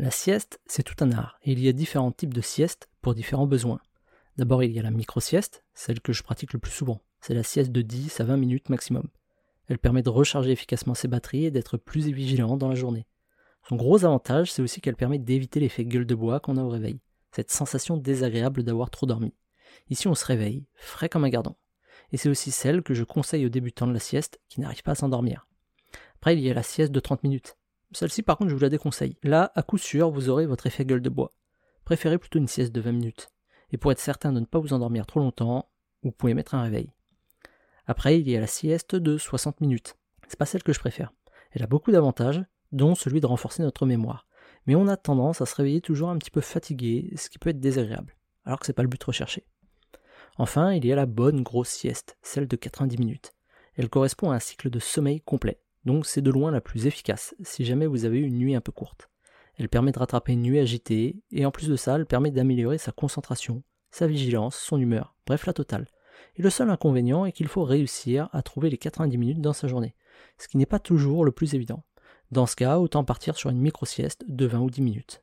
La sieste, c'est tout un art, et il y a différents types de siestes pour différents besoins. D'abord, il y a la micro-sieste, celle que je pratique le plus souvent. C'est la sieste de 10 à 20 minutes maximum. Elle permet de recharger efficacement ses batteries et d'être plus vigilant dans la journée. Son gros avantage, c'est aussi qu'elle permet d'éviter l'effet gueule de bois qu'on a au réveil, cette sensation désagréable d'avoir trop dormi. Ici, on se réveille, frais comme un gardon. Et c'est aussi celle que je conseille aux débutants de la sieste qui n'arrivent pas à s'endormir. Après, il y a la sieste de 30 minutes. Celle-ci, par contre, je vous la déconseille. Là, à coup sûr, vous aurez votre effet gueule de bois. Préférez plutôt une sieste de 20 minutes. Et pour être certain de ne pas vous endormir trop longtemps, vous pouvez mettre un réveil. Après, il y a la sieste de 60 minutes. C'est pas celle que je préfère. Elle a beaucoup d'avantages, dont celui de renforcer notre mémoire. Mais on a tendance à se réveiller toujours un petit peu fatigué, ce qui peut être désagréable, alors que c'est pas le but recherché. Enfin, il y a la bonne grosse sieste, celle de 90 minutes. Elle correspond à un cycle de sommeil complet. Donc c'est de loin la plus efficace si jamais vous avez une nuit un peu courte. Elle permet de rattraper une nuit agitée, et en plus de ça, elle permet d'améliorer sa concentration, sa vigilance, son humeur, bref la totale. Et le seul inconvénient est qu'il faut réussir à trouver les 90 minutes dans sa journée, ce qui n'est pas toujours le plus évident. Dans ce cas, autant partir sur une micro-sieste de 20 ou 10 minutes.